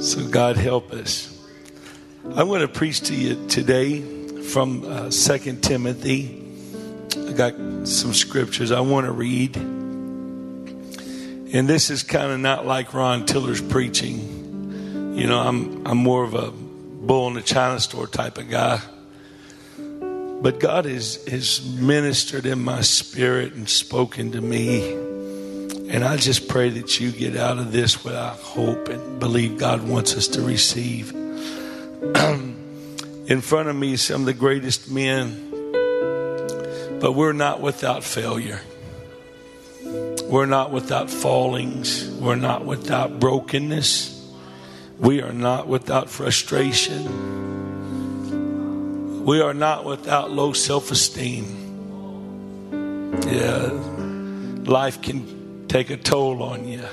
So, God help us. I'm going to preach to you today from uh, 2 Timothy. I got some scriptures I want to read. And this is kind of not like Ron Tiller's preaching. You know, I'm, I'm more of a bull in the china store type of guy. But God has, has ministered in my spirit and spoken to me and I just pray that you get out of this what I hope and believe God wants us to receive. In front of me, some of the greatest men, but we're not without failure. We're not without fallings. We're not without brokenness. We are not without frustration. We are not without low self esteem. Yeah, life can take a toll on you,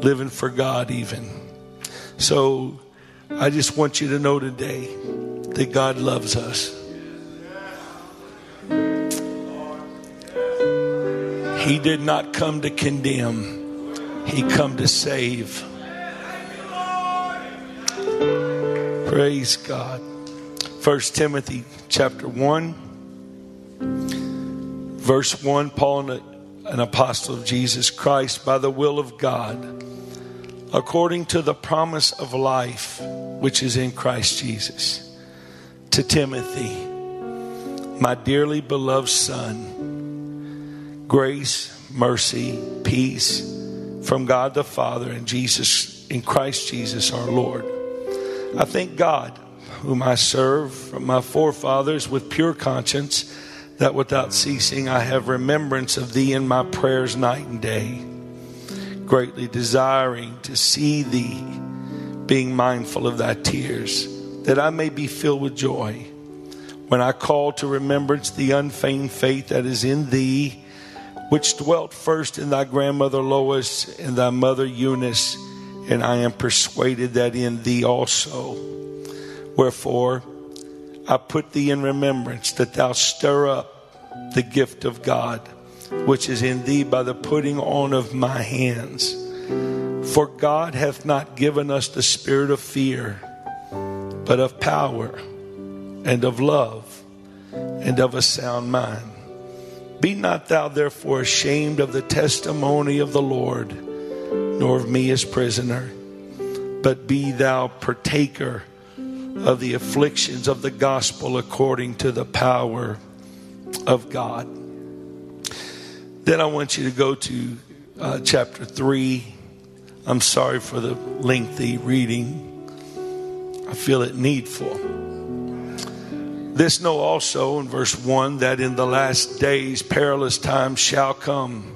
living for God, even. So I just want you to know today that God loves us. He did not come to condemn, He come to save. Praise God. First Timothy chapter 1 verse 1 Paul an apostle of Jesus Christ by the will of God, according to the promise of life which is in Christ Jesus. To Timothy, my dearly beloved son, grace, mercy, peace from God the Father and Jesus in Christ Jesus our Lord. I thank God, whom I serve from my forefathers with pure conscience that without ceasing I have remembrance of thee in my prayers night and day, greatly desiring to see thee, being mindful of thy tears, that I may be filled with joy. When I call to remembrance the unfeigned faith that is in thee, which dwelt first in thy grandmother Lois and thy mother Eunice, and I am persuaded that in thee also. Wherefore, I put thee in remembrance that thou stir up the gift of God, which is in thee by the putting on of my hands. For God hath not given us the spirit of fear, but of power and of love and of a sound mind. Be not thou therefore ashamed of the testimony of the Lord, nor of me as prisoner, but be thou partaker of the afflictions of the gospel according to the power of God. Then I want you to go to uh, chapter 3. I'm sorry for the lengthy reading. I feel it needful. This know also in verse 1 that in the last days perilous times shall come.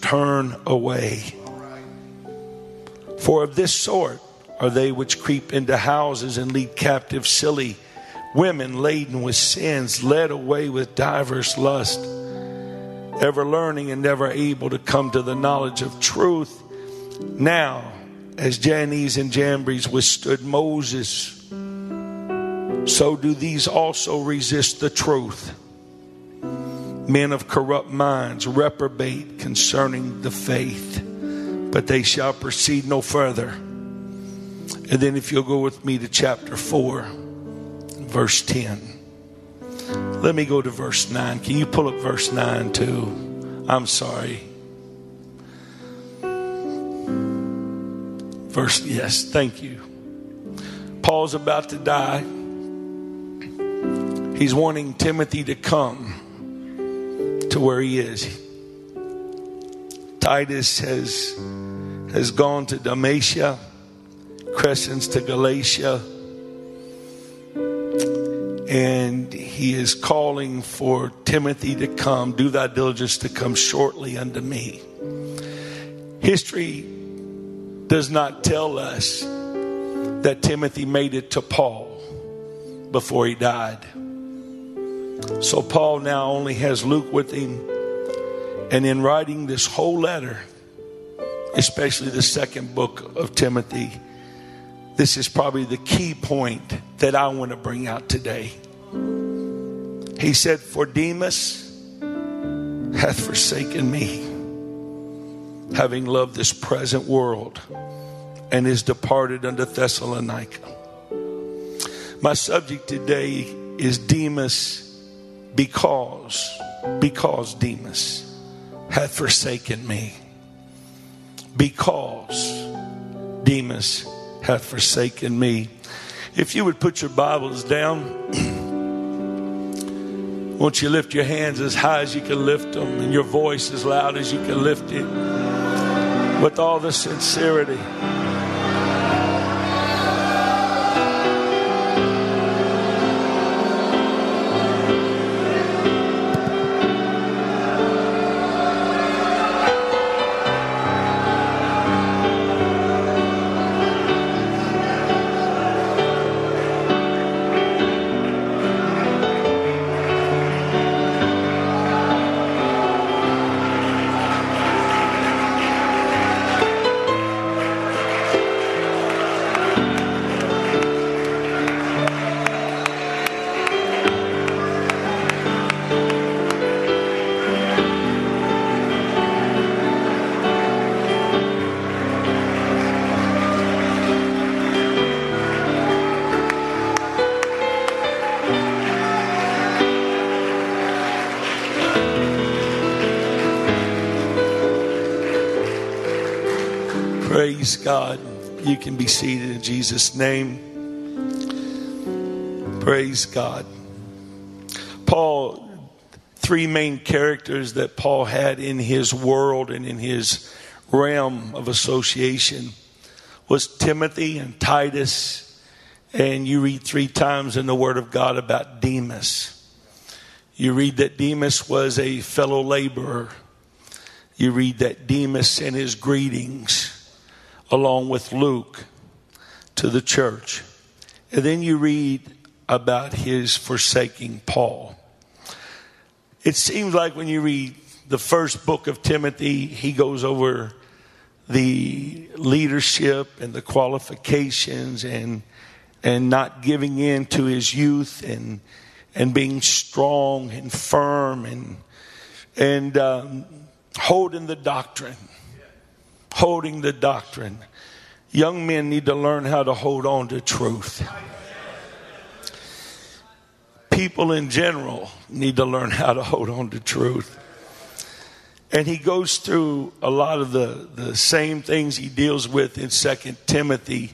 turn away. For of this sort are they which creep into houses and lead captive silly women laden with sins, led away with diverse lust, ever learning and never able to come to the knowledge of truth. Now, as Jannes and Jambres withstood Moses, so do these also resist the truth men of corrupt minds reprobate concerning the faith, but they shall proceed no further. And then, if you'll go with me to chapter 4, verse 10. Let me go to verse 9. Can you pull up verse 9 too? I'm sorry. Verse, yes, thank you. Paul's about to die. He's wanting Timothy to come to where he is. Titus has, has gone to Dalmatia, Crescens to Galatia, and he is calling for Timothy to come, do thy diligence to come shortly unto me. History does not tell us that Timothy made it to Paul before he died. So Paul now only has Luke with him. And in writing this whole letter, especially the second book of Timothy, this is probably the key point that I want to bring out today. He said, For Demas hath forsaken me, having loved this present world, and is departed unto Thessalonica. My subject today is Demas because, because Demas hath forsaken me. Because Demas hath forsaken me. If you would put your Bibles down. Won't you lift your hands as high as you can lift them and your voice as loud as you can lift it with all the sincerity? Praise God. You can be seated in Jesus' name. Praise God. Paul, three main characters that Paul had in his world and in his realm of association was Timothy and Titus. And you read three times in the Word of God about Demas. You read that Demas was a fellow laborer. You read that Demas sent his greetings along with Luke to the church. And then you read about his forsaking Paul. It seems like when you read the first book of Timothy, he goes over the leadership and the qualifications and and not giving in to his youth and and being strong and firm and and um, holding the doctrine holding the doctrine. Young men need to learn how to hold on to truth. People in general need to learn how to hold on to truth. And he goes through a lot of the, the same things he deals with in Second Timothy.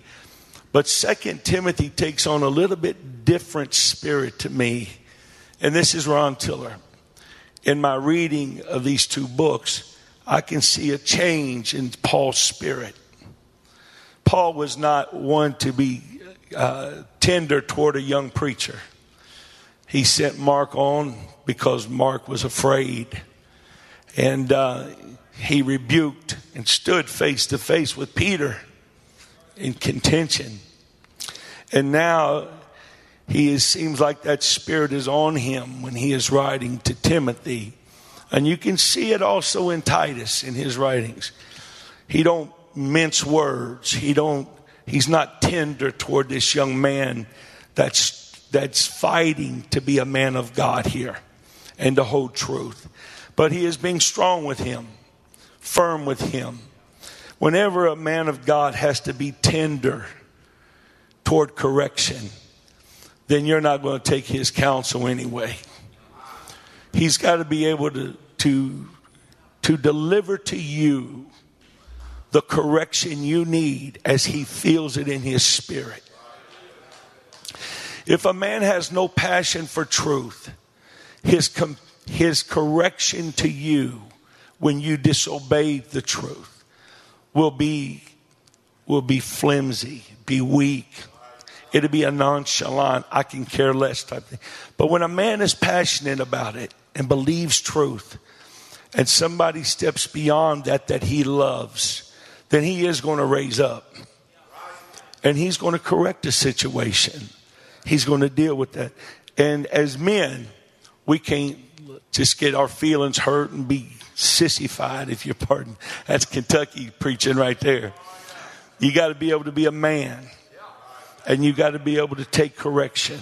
But Second Timothy takes on a little bit different spirit to me. And this is Ron Tiller. In my reading of these two books, I can see a change in Paul's spirit. Paul was not one to be uh, tender toward a young preacher. He sent Mark on because Mark was afraid. And uh, he rebuked and stood face to face with Peter in contention. And now he is, seems like that spirit is on him when he is writing to Timothy and you can see it also in Titus in his writings. He don't mince words. He don't he's not tender toward this young man that's that's fighting to be a man of God here and to hold truth. But he is being strong with him, firm with him. Whenever a man of God has to be tender toward correction, then you're not going to take his counsel anyway. He's got to be able to, to, to deliver to you the correction you need as he feels it in his spirit. If a man has no passion for truth, his, com- his correction to you when you disobey the truth will be, will be flimsy, be weak, it'll be a nonchalant, I can care less type thing. But when a man is passionate about it, and believes truth, and somebody steps beyond that that he loves, then he is going to raise up. And he's going to correct the situation. He's going to deal with that. And as men, we can't just get our feelings hurt and be sissified, if you pardon. That's Kentucky preaching right there. You got to be able to be a man. And you got to be able to take correction.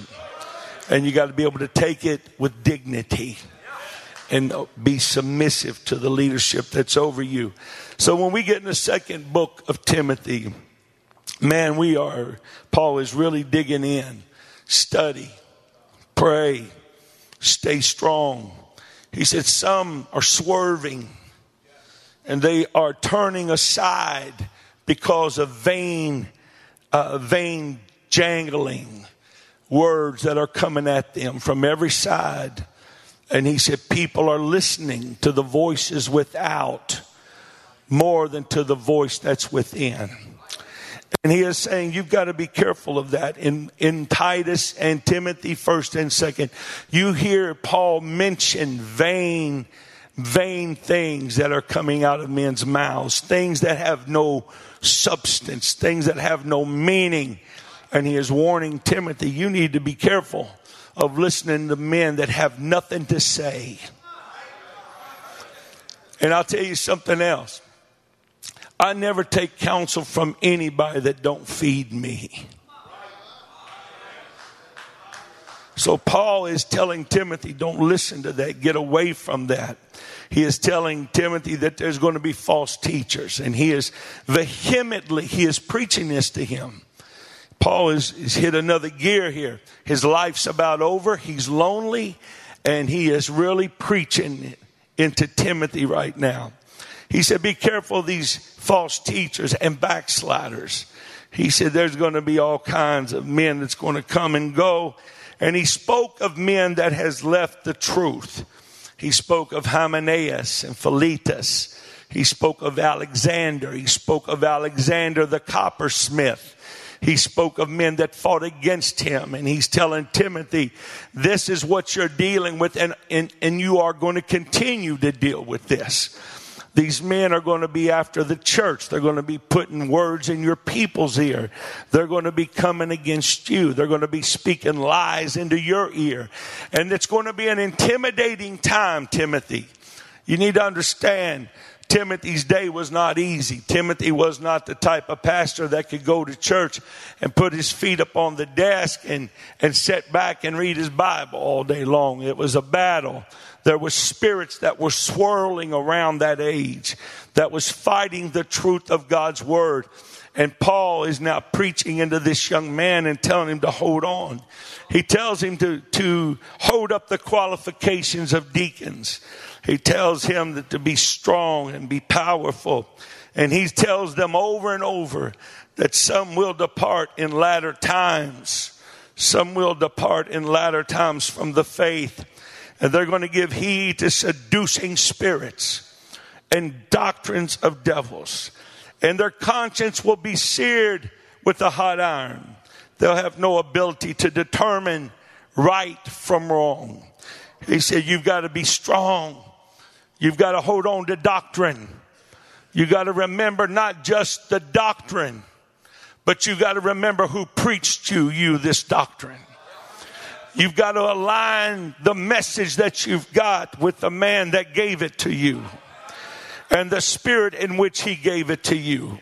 And you got to be able to take it with dignity and be submissive to the leadership that's over you. So when we get in the second book of Timothy, man, we are, Paul is really digging in. Study, pray, stay strong. He said, Some are swerving and they are turning aside because of vain, uh, vain jangling words that are coming at them from every side. And he said, People are listening to the voices without more than to the voice that's within. And he is saying you've got to be careful of that. In, in Titus and Timothy, first and second, you hear Paul mention vain, vain things that are coming out of men's mouths, things that have no substance, things that have no meaning. And he is warning Timothy, you need to be careful of listening to men that have nothing to say. And I'll tell you something else. I never take counsel from anybody that don't feed me. So Paul is telling Timothy, don't listen to that. Get away from that. He is telling Timothy that there's going to be false teachers and he is vehemently, he is preaching this to him. Paul has hit another gear here. His life's about over. He's lonely and he is really preaching into Timothy right now. He said, be careful of these false teachers and backsliders. He said, there's going to be all kinds of men that's going to come and go. And he spoke of men that has left the truth. He spoke of Hymenaeus and Philetus. He spoke of Alexander. He spoke of Alexander the coppersmith. He spoke of men that fought against him. And he's telling Timothy, this is what you're dealing with, and, and, and you are going to continue to deal with this. These men are going to be after the church. They're going to be putting words in your people's ear. They're going to be coming against you. They're going to be speaking lies into your ear. And it's going to be an intimidating time, Timothy. You need to understand Timothy's day was not easy. Timothy was not the type of pastor that could go to church and put his feet up on the desk and, and sit back and read his Bible all day long. It was a battle. There were spirits that were swirling around that age that was fighting the truth of God's word. And Paul is now preaching into this young man and telling him to hold on. He tells him to, to hold up the qualifications of deacons. He tells him that to be strong and be powerful. And he tells them over and over that some will depart in latter times. Some will depart in latter times from the faith and they're going to give heed to seducing spirits and doctrines of devils. And their conscience will be seared with a hot iron. They'll have no ability to determine right from wrong. He said, You've got to be strong. You've got to hold on to doctrine. You got to remember not just the doctrine, but you've got to remember who preached you, you this doctrine. You've got to align the message that you've got with the man that gave it to you and the spirit in which he gave it to you.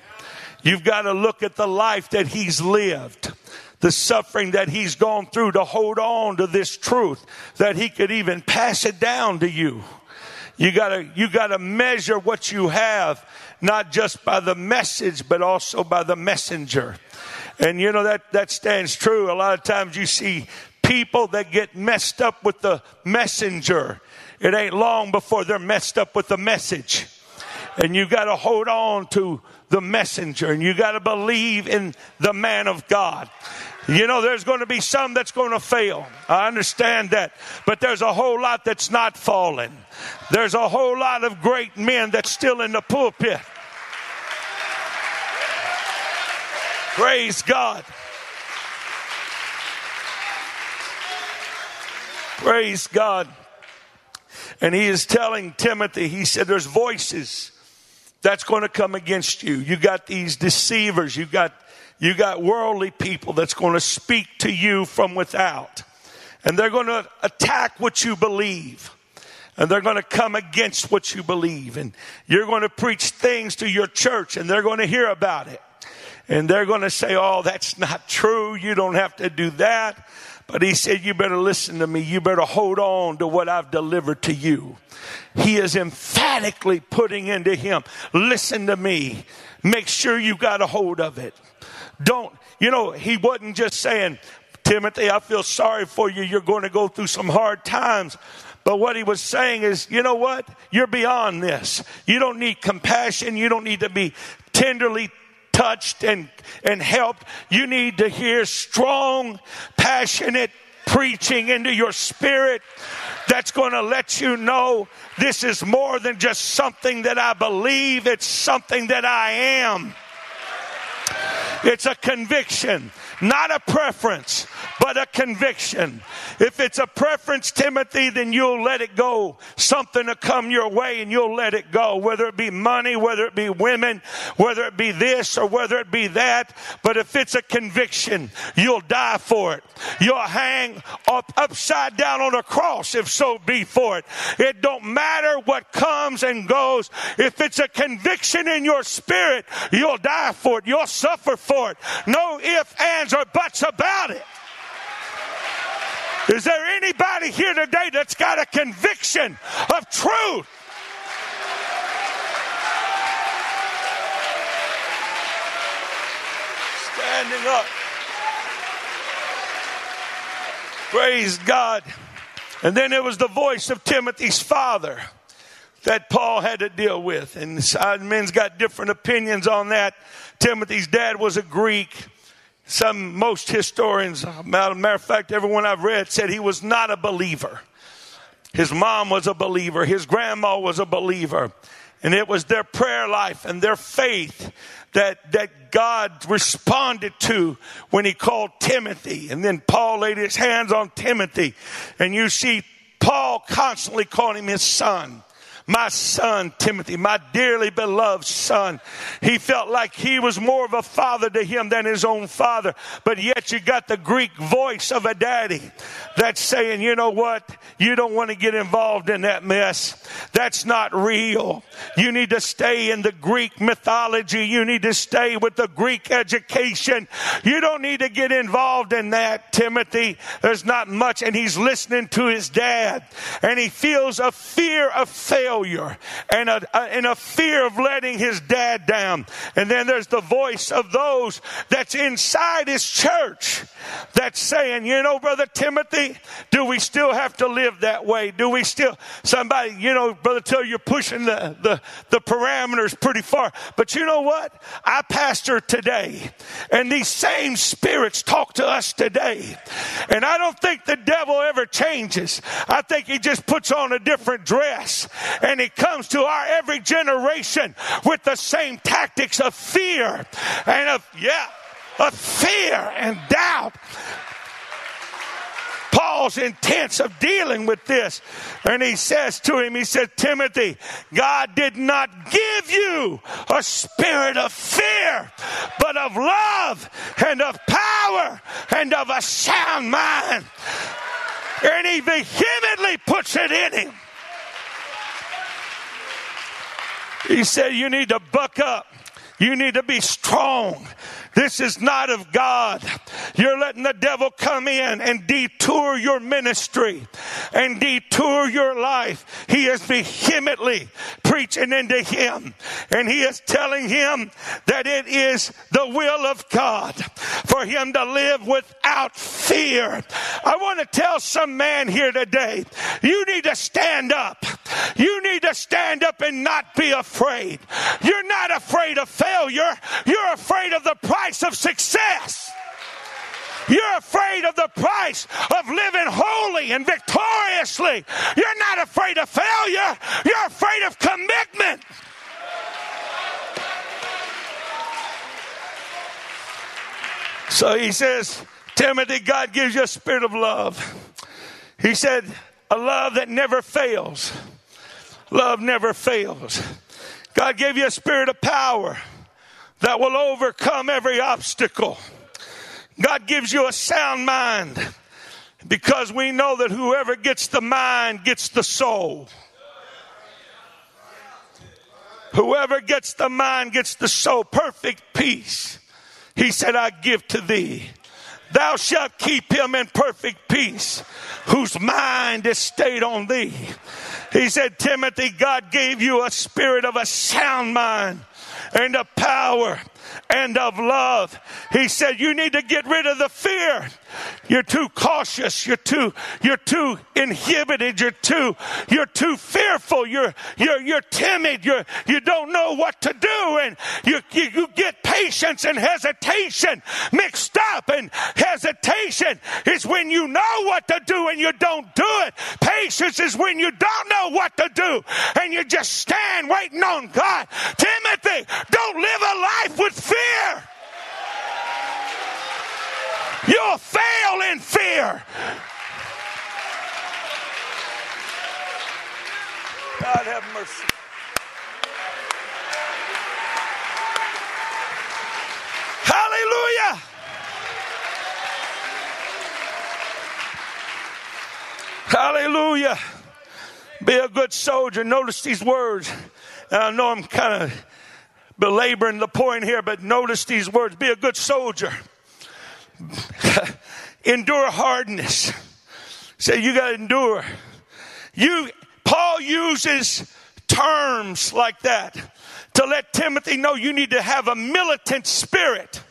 You've got to look at the life that he's lived, the suffering that he's gone through to hold on to this truth that he could even pass it down to you. You gotta, you gotta measure what you have, not just by the message, but also by the messenger. And you know that, that stands true. A lot of times you see people that get messed up with the messenger. It ain't long before they're messed up with the message. And you got to hold on to the messenger and you got to believe in the man of God. You know, there's going to be some that's going to fail. I understand that. But there's a whole lot that's not fallen. There's a whole lot of great men that's still in the pulpit. Praise God. Praise God. And he is telling Timothy, he said, there's voices that's going to come against you. You got these deceivers. You got, you got worldly people that's going to speak to you from without. And they're going to attack what you believe. And they're going to come against what you believe. And you're going to preach things to your church and they're going to hear about it. And they're going to say, Oh, that's not true. You don't have to do that. But he said, You better listen to me. You better hold on to what I've delivered to you. He is emphatically putting into him, Listen to me. Make sure you got a hold of it. Don't, you know, he wasn't just saying, Timothy, I feel sorry for you. You're going to go through some hard times. But what he was saying is, you know what? You're beyond this. You don't need compassion. You don't need to be tenderly touched and, and helped. You need to hear strong, passionate preaching into your spirit that's going to let you know this is more than just something that I believe, it's something that I am. It's a conviction, not a preference but a conviction. If it's a preference, Timothy, then you'll let it go. Something to come your way and you'll let it go. Whether it be money, whether it be women, whether it be this or whether it be that. But if it's a conviction, you'll die for it. You'll hang up upside down on a cross if so be for it. It don't matter what comes and goes. If it's a conviction in your spirit, you'll die for it. You'll suffer for it. No ifs, ands, or buts about it. Is there anybody here today that's got a conviction of truth? Standing up. Praise God. And then it was the voice of Timothy's father that Paul had to deal with. And uh, men's got different opinions on that. Timothy's dad was a Greek. Some, most historians, uh, matter of fact, everyone I've read said he was not a believer. His mom was a believer. His grandma was a believer. And it was their prayer life and their faith that, that God responded to when he called Timothy. And then Paul laid his hands on Timothy. And you see Paul constantly calling him his son my son Timothy, my dearly beloved son. He felt like he was more of a father to him than his own father, but yet you got the Greek voice of a daddy that's saying, you know what? You don't want to get involved in that mess. That's not real. You need to stay in the Greek mythology. You need to stay with the Greek education. You don't need to get involved in that, Timothy. There's not much. And he's listening to his dad and he feels a fear of failure failure and a, a, and a fear of letting his dad down. And then there's the voice of those that's inside his church that's saying, you know, Brother Timothy, do we still have to live that way? Do we still, somebody, you know, Brother Till, you're pushing the, the, the parameters pretty far. But you know what? I pastor today, and these same spirits talk to us today. And I don't think the devil ever changes. I think he just puts on a different dress and he comes to our every generation with the same tactics of fear and of, yeah, of fear and doubt. Paul's intense of dealing with this. And he says to him, he said, Timothy, God did not give you a spirit of fear, but of love and of power and of a sound mind. And he vehemently puts it in him. He said, You need to buck up. You need to be strong. This is not of God. You're letting the devil come in and detour your ministry and detour your life. He is vehemently preaching into him and he is telling him that it is the will of God for him to live without fear. I want to tell some man here today, you need to stand up. You need to stand up and not be afraid. You're not afraid of failure. You're afraid of the price of success. You're afraid of the price of living holy and victoriously. You're not afraid of failure. You're afraid of commitment. So he says, Timothy, God gives you a spirit of love. He said, a love that never fails. Love never fails. God gave you a spirit of power that will overcome every obstacle. God gives you a sound mind because we know that whoever gets the mind gets the soul. Whoever gets the mind gets the soul. Perfect peace. He said, I give to thee. Thou shalt keep him in perfect peace, whose mind is stayed on thee. He said, Timothy, God gave you a spirit of a sound mind and of power and of love. He said, you need to get rid of the fear. You're too cautious. You're too, you're too inhibited. You're too, you're too fearful. You're, you're, you're timid. You're, you don't know what to do. And you, you, you get patience and hesitation mixed up. And hesitation is when you know what to do and you don't do it. Patience is when you don't know what to do and you just stand waiting on God. Timothy, don't live a life with Fail in fear. God have mercy. Hallelujah. Hallelujah. Be a good soldier. Notice these words. And I know I'm kind of belaboring the point here, but notice these words. Be a good soldier. Endure hardness. Say, you got to endure. You, Paul uses terms like that to let Timothy know you need to have a militant spirit.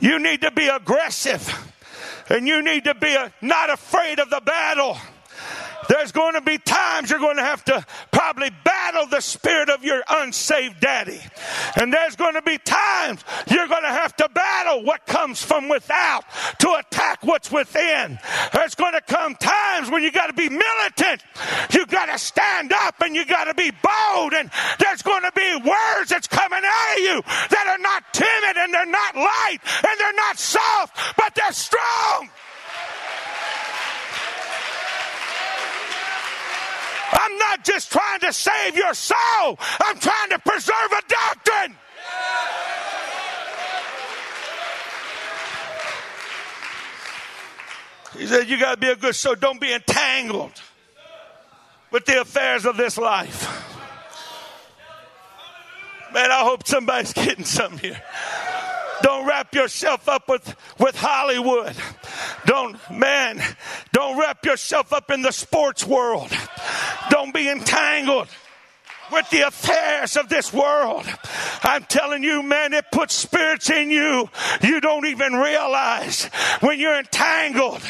You need to be aggressive and you need to be a, not afraid of the battle. There's going to be times you're going to have to probably battle the spirit of your unsaved daddy. And there's going to be times you're going to have to battle what comes from without to attack what's within. There's going to come times when you got to be militant. You got to stand up and you got to be bold. And there's going to be words that's coming out of you that are not timid and they're not light and they're not soft, but they're strong. I'm not just trying to save your soul, I'm trying to preserve a doctrine. He said, You got to be a good soul. Don't be entangled with the affairs of this life. Man, I hope somebody's getting something here. Don't wrap yourself up with, with Hollywood. Don't, man, don't wrap yourself up in the sports world. Don't be entangled with the affairs of this world. I'm telling you, man, it puts spirits in you you don't even realize when you're entangled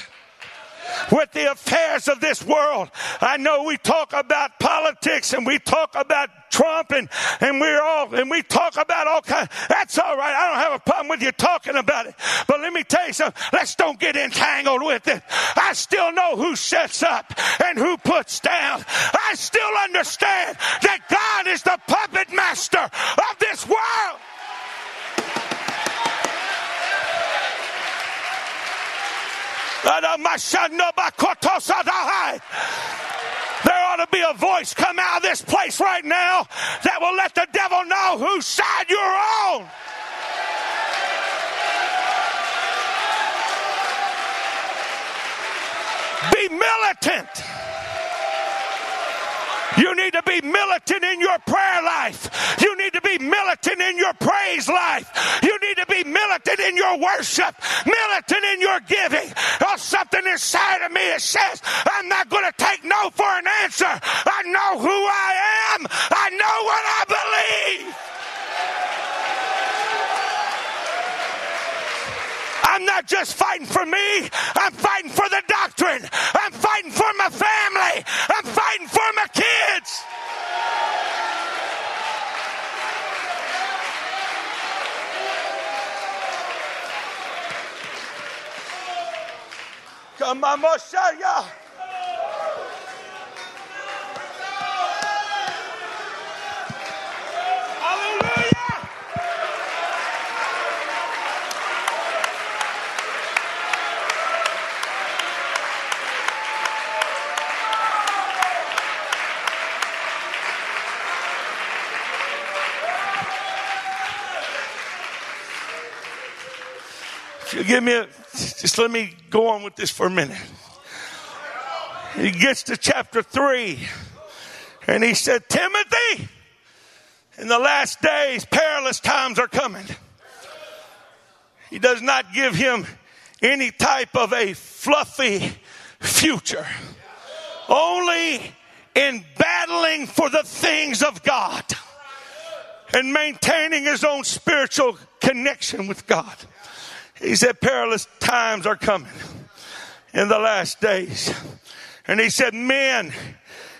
with the affairs of this world. I know we talk about politics and we talk about Trump and, and we're all, and we talk about all kinds. That's all right. I don't have a problem with you talking about it. But let me tell you something. Let's don't get entangled with it. I still know who sets up and who puts down. I still understand that God is the puppet master of this world. There ought to be a voice come out of this place right now that will let the devil know whose side you're on. Be militant. You need to be militant in your prayer life. You need to be militant in your praise life. You need to be militant in your worship, militant in your giving. Or something inside of me that says, I'm not going to take no for an answer. I know who I am. I know what I believe. I'm not just fighting for me, I'm fighting for the doctrine. I'm fighting for my family. I'm fighting for my kids. Come on, Moshe. Give me a, just let me go on with this for a minute. He gets to chapter three and he said, Timothy, in the last days, perilous times are coming. He does not give him any type of a fluffy future. Only in battling for the things of God and maintaining his own spiritual connection with God. He said, perilous times are coming in the last days. And he said, men,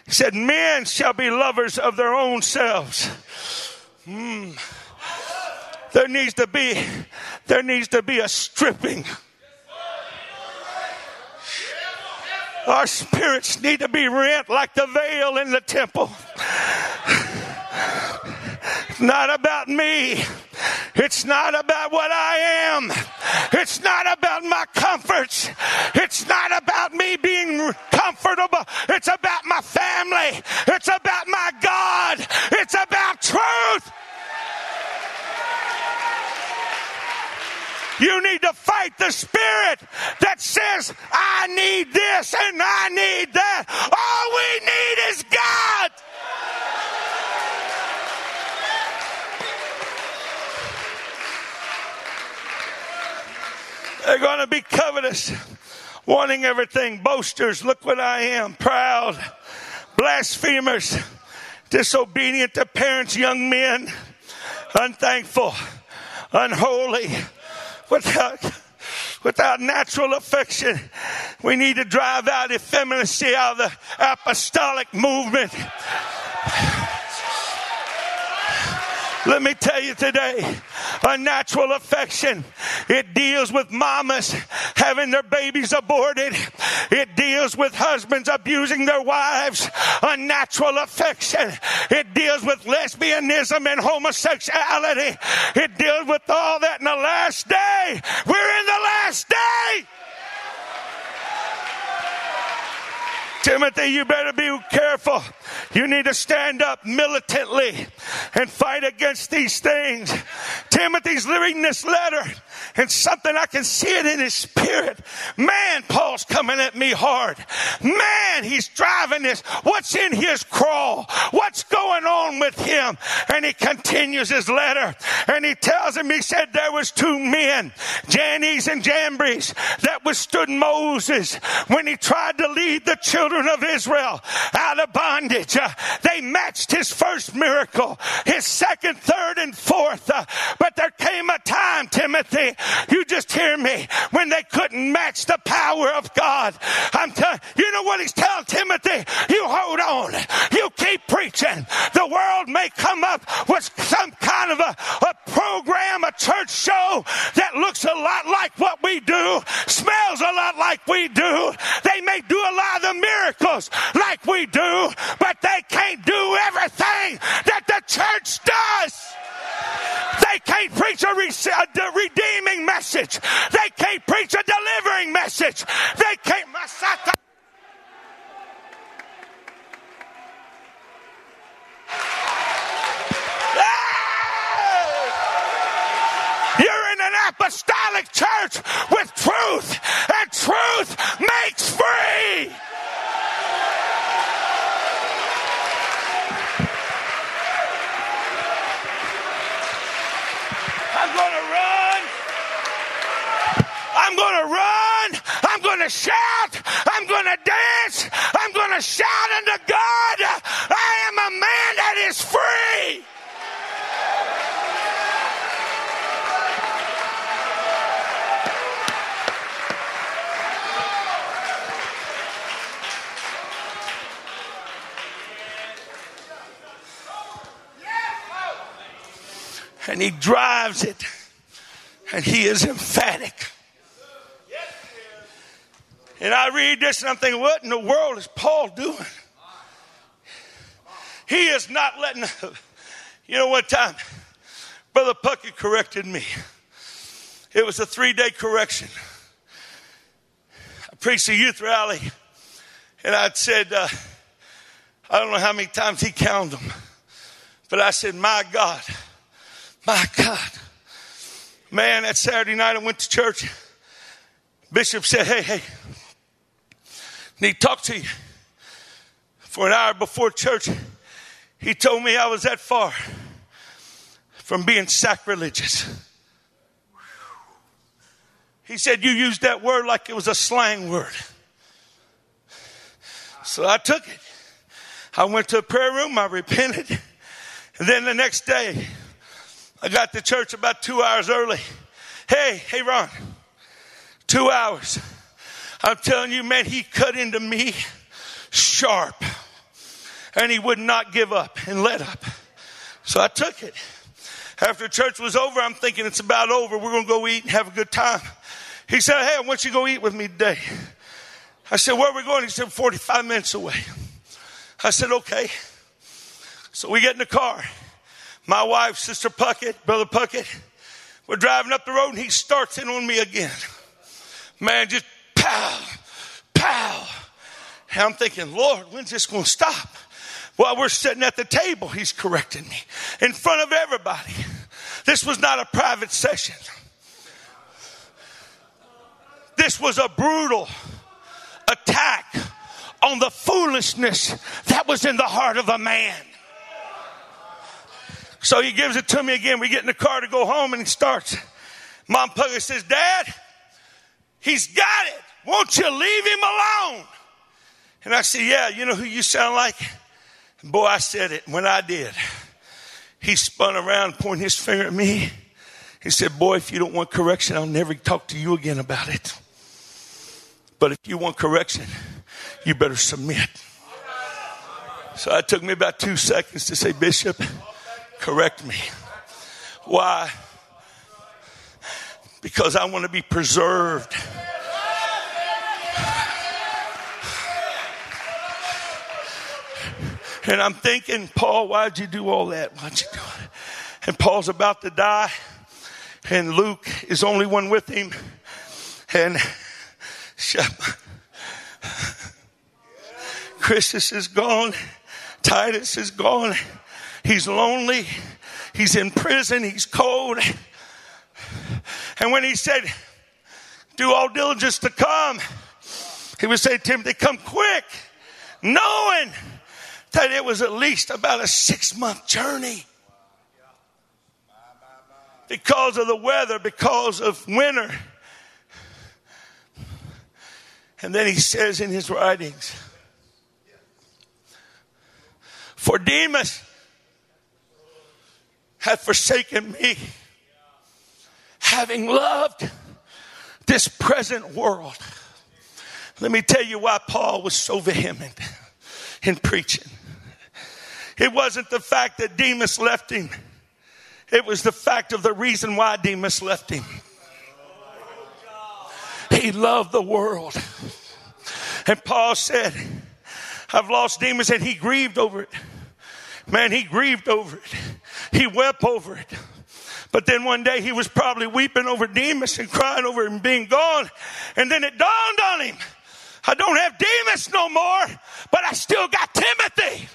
he said, men shall be lovers of their own selves. Mm. There needs to be, there needs to be a stripping. Our spirits need to be rent like the veil in the temple. Not about me. It's not about what I am. It's not about my comforts. It's not about me being comfortable. It's about my family. It's about my God. It's about truth. You need to fight the spirit that says, I need this and I need that. All we need is God. They're going to be covetous, wanting everything, boasters. Look what I am, proud, blasphemers, disobedient to parents, young men, unthankful, unholy, without without natural affection. We need to drive out effeminacy out of the apostolic movement. Let me tell you today, unnatural affection. It deals with mamas having their babies aborted. It deals with husbands abusing their wives. Unnatural affection. It deals with lesbianism and homosexuality. It deals with all that in the last day. We're in the last day. Timothy, you better be careful. You need to stand up militantly and fight against these things. Timothy's reading this letter and something I can see it in his spirit. Man, Paul's coming at me hard. Man, he's driving this. What's in his crawl? What's going on with him? And he continues his letter and he tells him, he said there was two men, Jannes and Jambres, that withstood Moses when he tried to lead the children of Israel out of bondage. Uh, they matched his first miracle, his second, third, and fourth. Uh, but time, Timothy, you just hear me, when they couldn't match the power of God. I'm telling you know what he's telling Timothy? You hold on. You keep preaching. The world may come up with some kind of a, a program, a church show that looks a lot like what we do, smells a lot like we do. They may do a lot of the miracles like we do, but message. They can't preach a delivering message. They can't. You're in an apostolic church with truth, and truth makes free. I'm going to run. I'm going to shout. I'm going to dance. I'm going to shout unto God. I am a man that is free. And he drives it. And he is emphatic. And I read this and I'm thinking, what in the world is Paul doing? He is not letting, you know what time? Brother Puckett corrected me. It was a three day correction. I preached a youth rally and I'd said, uh, I don't know how many times he counted them, but I said, My God, my God, Man, that Saturday night I went to church. Bishop said, Hey, hey, need to talk to you. For an hour before church, he told me I was that far from being sacrilegious. He said, You used that word like it was a slang word. So I took it. I went to a prayer room, I repented. And then the next day, I got to church about two hours early. Hey, hey, Ron, two hours. I'm telling you, man, he cut into me sharp. And he would not give up and let up. So I took it. After church was over, I'm thinking it's about over. We're going to go eat and have a good time. He said, Hey, I want you to go eat with me today. I said, Where are we going? He said, 45 minutes away. I said, Okay. So we get in the car. My wife, Sister Puckett, Brother Puckett, we're driving up the road and he starts in on me again. Man, just pow, pow. And I'm thinking, Lord, when's this going to stop? While we're sitting at the table, he's correcting me in front of everybody. This was not a private session. This was a brutal attack on the foolishness that was in the heart of a man. So he gives it to me again. We get in the car to go home and he starts. Mom Puckett says, Dad, he's got it. Won't you leave him alone? And I said, Yeah, you know who you sound like? And boy, I said it when I did. He spun around, pointing his finger at me. He said, Boy, if you don't want correction, I'll never talk to you again about it. But if you want correction, you better submit. So it took me about two seconds to say, Bishop, correct me. Why? Because I want to be preserved. And I'm thinking, Paul, why'd you do all that? Why'd you do it? And Paul's about to die, and Luke is only one with him. And Crescens is gone. Titus is gone. He's lonely. He's in prison. He's cold. And when he said, Do all diligence to come, he would say, Timothy, come quick, knowing that it was at least about a six month journey. Because of the weather, because of winter. And then he says in his writings, For Demas hath forsaken me, having loved this present world. Let me tell you why Paul was so vehement in preaching. It wasn't the fact that Demas left him, it was the fact of the reason why Demas left him. He loved the world. And Paul said, I've lost Demas, and he grieved over it. Man, he grieved over it. He wept over it. But then one day he was probably weeping over Demas and crying over him being gone. And then it dawned on him I don't have Demas no more, but I still got Timothy.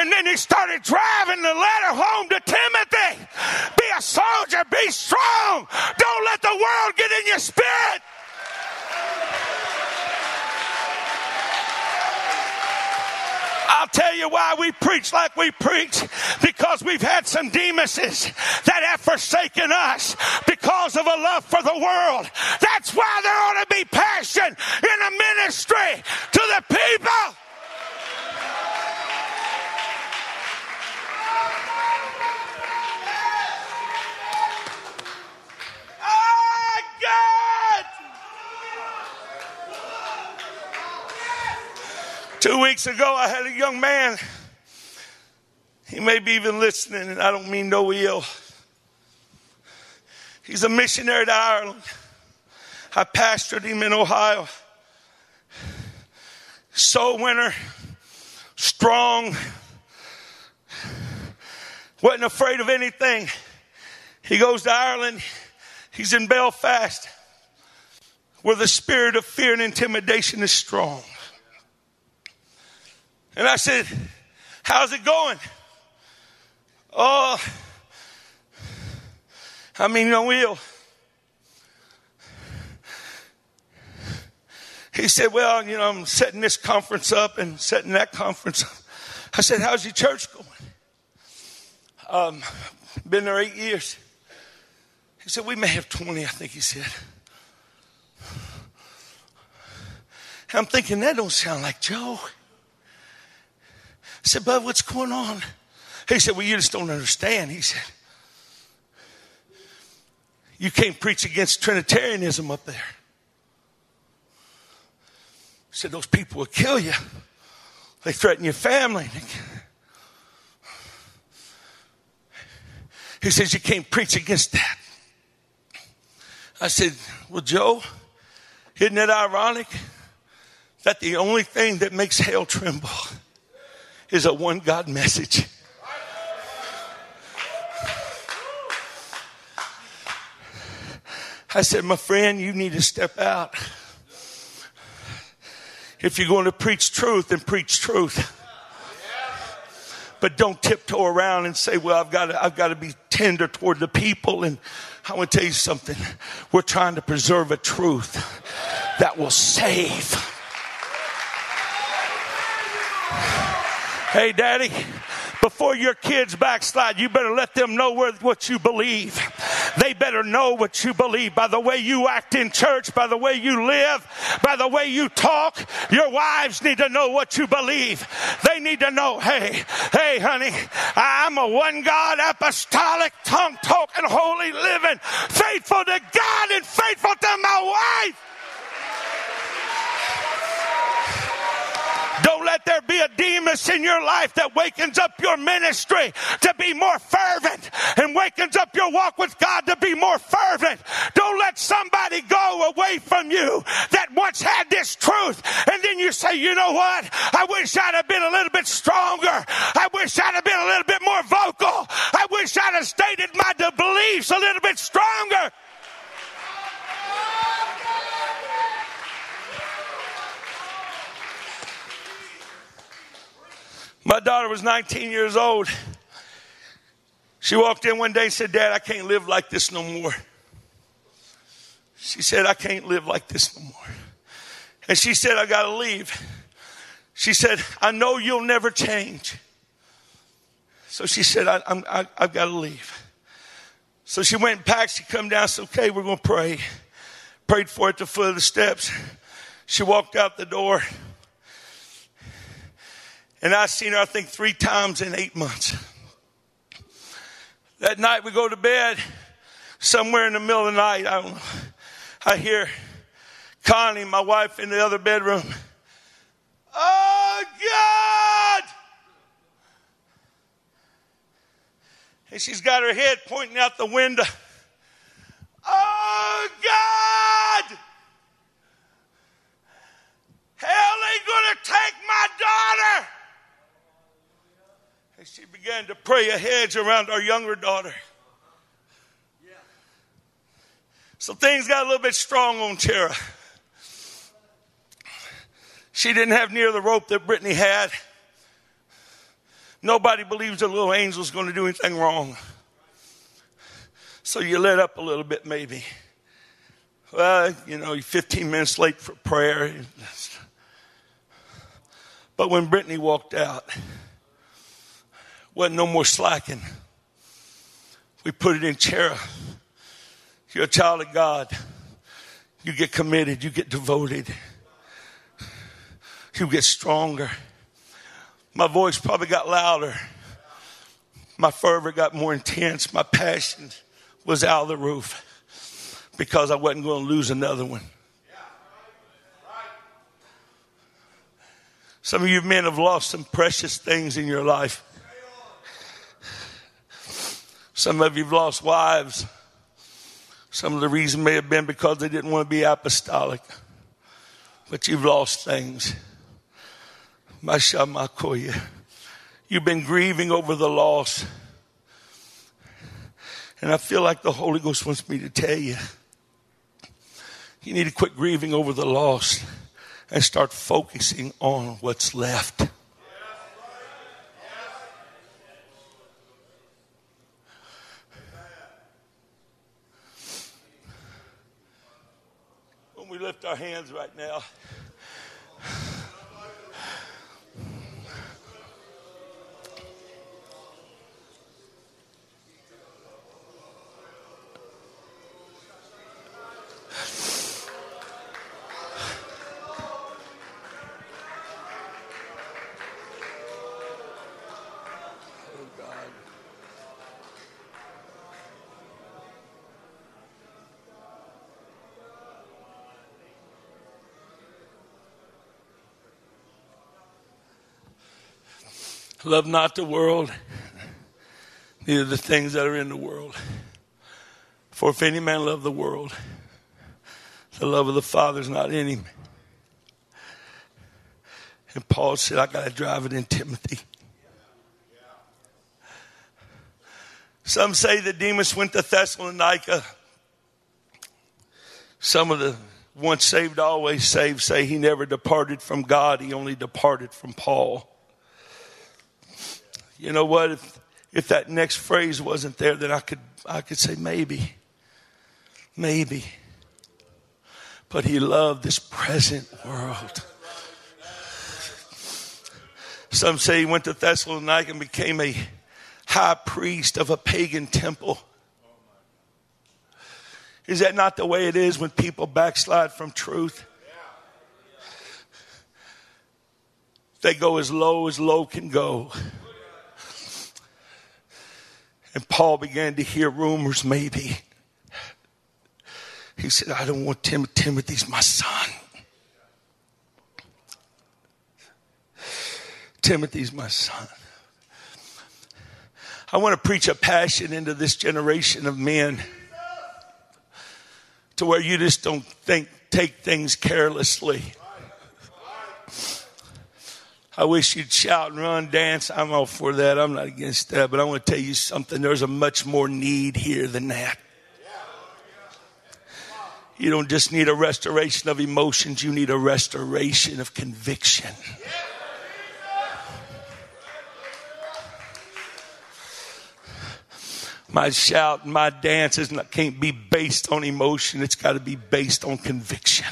And then he started driving the letter home to Timothy. Be a soldier, be strong. Don't let the world get in your spirit. I'll tell you why we preach like we preach because we've had some Demases that have forsaken us because of a love for the world. That's why there ought to be passion in a ministry to the people. Two weeks ago, I had a young man. He may be even listening, and I don't mean no ill. He's a missionary to Ireland. I pastored him in Ohio. Soul winner, strong, wasn't afraid of anything. He goes to Ireland. He's in Belfast, where the spirit of fear and intimidation is strong. And I said, How's it going? Oh, I mean, no ill. He said, Well, you know, I'm setting this conference up and setting that conference up. I said, How's your church going? Um, been there eight years. He said, We may have 20, I think he said. I'm thinking, That don't sound like Joe. I said, Bud, what's going on? He said, Well, you just don't understand. He said, You can't preach against Trinitarianism up there. He said, Those people will kill you. They threaten your family. He says, You can't preach against that. I said, Well, Joe, isn't it ironic that the only thing that makes hell tremble is a one God message? I said, My friend, you need to step out. If you're going to preach truth, then preach truth. But don't tiptoe around and say, well, I've got to, I've got to be tender toward the people. And I want to tell you something. We're trying to preserve a truth that will save. Hey, daddy, before your kids backslide, you better let them know what you believe. They better know what you believe by the way you act in church, by the way you live, by the way you talk. Your wives need to know what you believe. They need to know, hey, hey, honey, I'm a one God, apostolic, tongue talking, holy living, faithful to God and faithful to my wife. Don't let there be a Demas in your life that wakens up your ministry to be more fervent and wakens up your walk with God to be more fervent. Don't let somebody go away from you that once had this truth and then you say, you know what? I wish I'd have been a little bit stronger. I wish I'd have been a little bit more vocal. I wish I'd have stated my beliefs a little bit stronger. My daughter was 19 years old. She walked in one day and said, Dad, I can't live like this no more. She said, I can't live like this no more. And she said, I got to leave. She said, I know you'll never change. So she said, I, I'm, I, have got to leave. So she went and packed. She come down. Said, okay, we're going to pray. Prayed for her at the foot of the steps. She walked out the door. And I've seen her, I think, three times in eight months. That night we go to bed, somewhere in the middle of the night, I, don't, I hear Connie, my wife, in the other bedroom. Oh, God! And she's got her head pointing out the window. Oh, God! Hell ain't gonna take my daughter! And she began to pray a hedge around our younger daughter. So things got a little bit strong on Tara. She didn't have near the rope that Brittany had. Nobody believes the little angel's going to do anything wrong. So you let up a little bit, maybe. Well, you know, you're 15 minutes late for prayer. But when Brittany walked out, wasn't no more slacking. We put it in chair. You're a child of God. You get committed. You get devoted. You get stronger. My voice probably got louder. My fervor got more intense. My passion was out of the roof because I wasn't going to lose another one. Some of you men have lost some precious things in your life. Some of you have lost wives. Some of the reason may have been because they didn't want to be apostolic. But you've lost things. Mashamakoya. You've been grieving over the loss. And I feel like the Holy Ghost wants me to tell you you need to quit grieving over the loss and start focusing on what's left. Lift our hands right now. Love not the world, neither the things that are in the world. For if any man love the world, the love of the Father is not in him. And Paul said, I got to drive it in Timothy. Some say that Demas went to Thessalonica. Some of the once saved, always saved say he never departed from God, he only departed from Paul. You know what? If, if that next phrase wasn't there, then I could, I could say maybe. Maybe. But he loved this present world. Some say he went to Thessalonica and became a high priest of a pagan temple. Is that not the way it is when people backslide from truth? They go as low as low can go. And Paul began to hear rumors, maybe. He said, I don't want Tim- Timothy's my son. Timothy's my son. I want to preach a passion into this generation of men to where you just don't think, take things carelessly. I wish you'd shout and run, dance. I'm all for that. I'm not against that. But I want to tell you something. There's a much more need here than that. You don't just need a restoration of emotions, you need a restoration of conviction. My shout and my dance is not, can't be based on emotion, it's got to be based on conviction.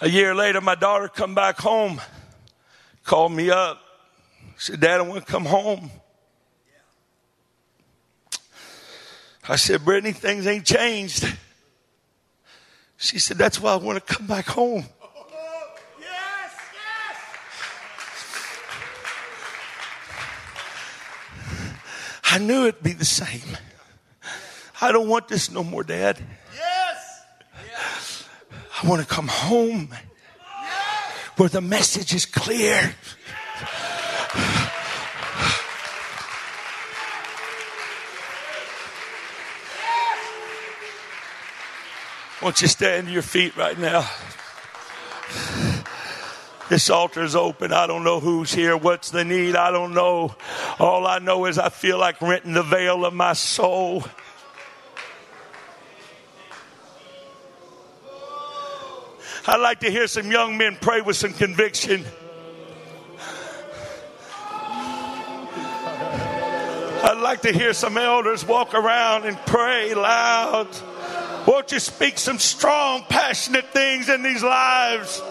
A year later, my daughter come back home, called me up, said, Dad, I want to come home. I said, Brittany, things ain't changed. She said, That's why I want to come back home. I knew it'd be the same. I don't want this no more, Dad. I want to come home where the message is clear. Won't you stand to your feet right now? This altar is open. I don't know who's here. What's the need? I don't know. All I know is I feel like renting the veil of my soul. I'd like to hear some young men pray with some conviction. I'd like to hear some elders walk around and pray loud. Won't you speak some strong, passionate things in these lives?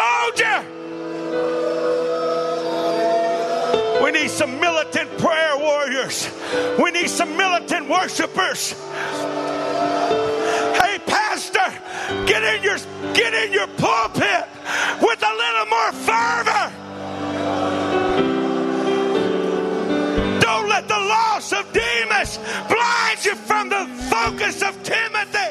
Soldier. We need some militant prayer warriors. We need some militant worshipers. Hey, pastor, get in your get in your pulpit with a little more fervor. Don't let the loss of Demas blind you from the focus of Timothy.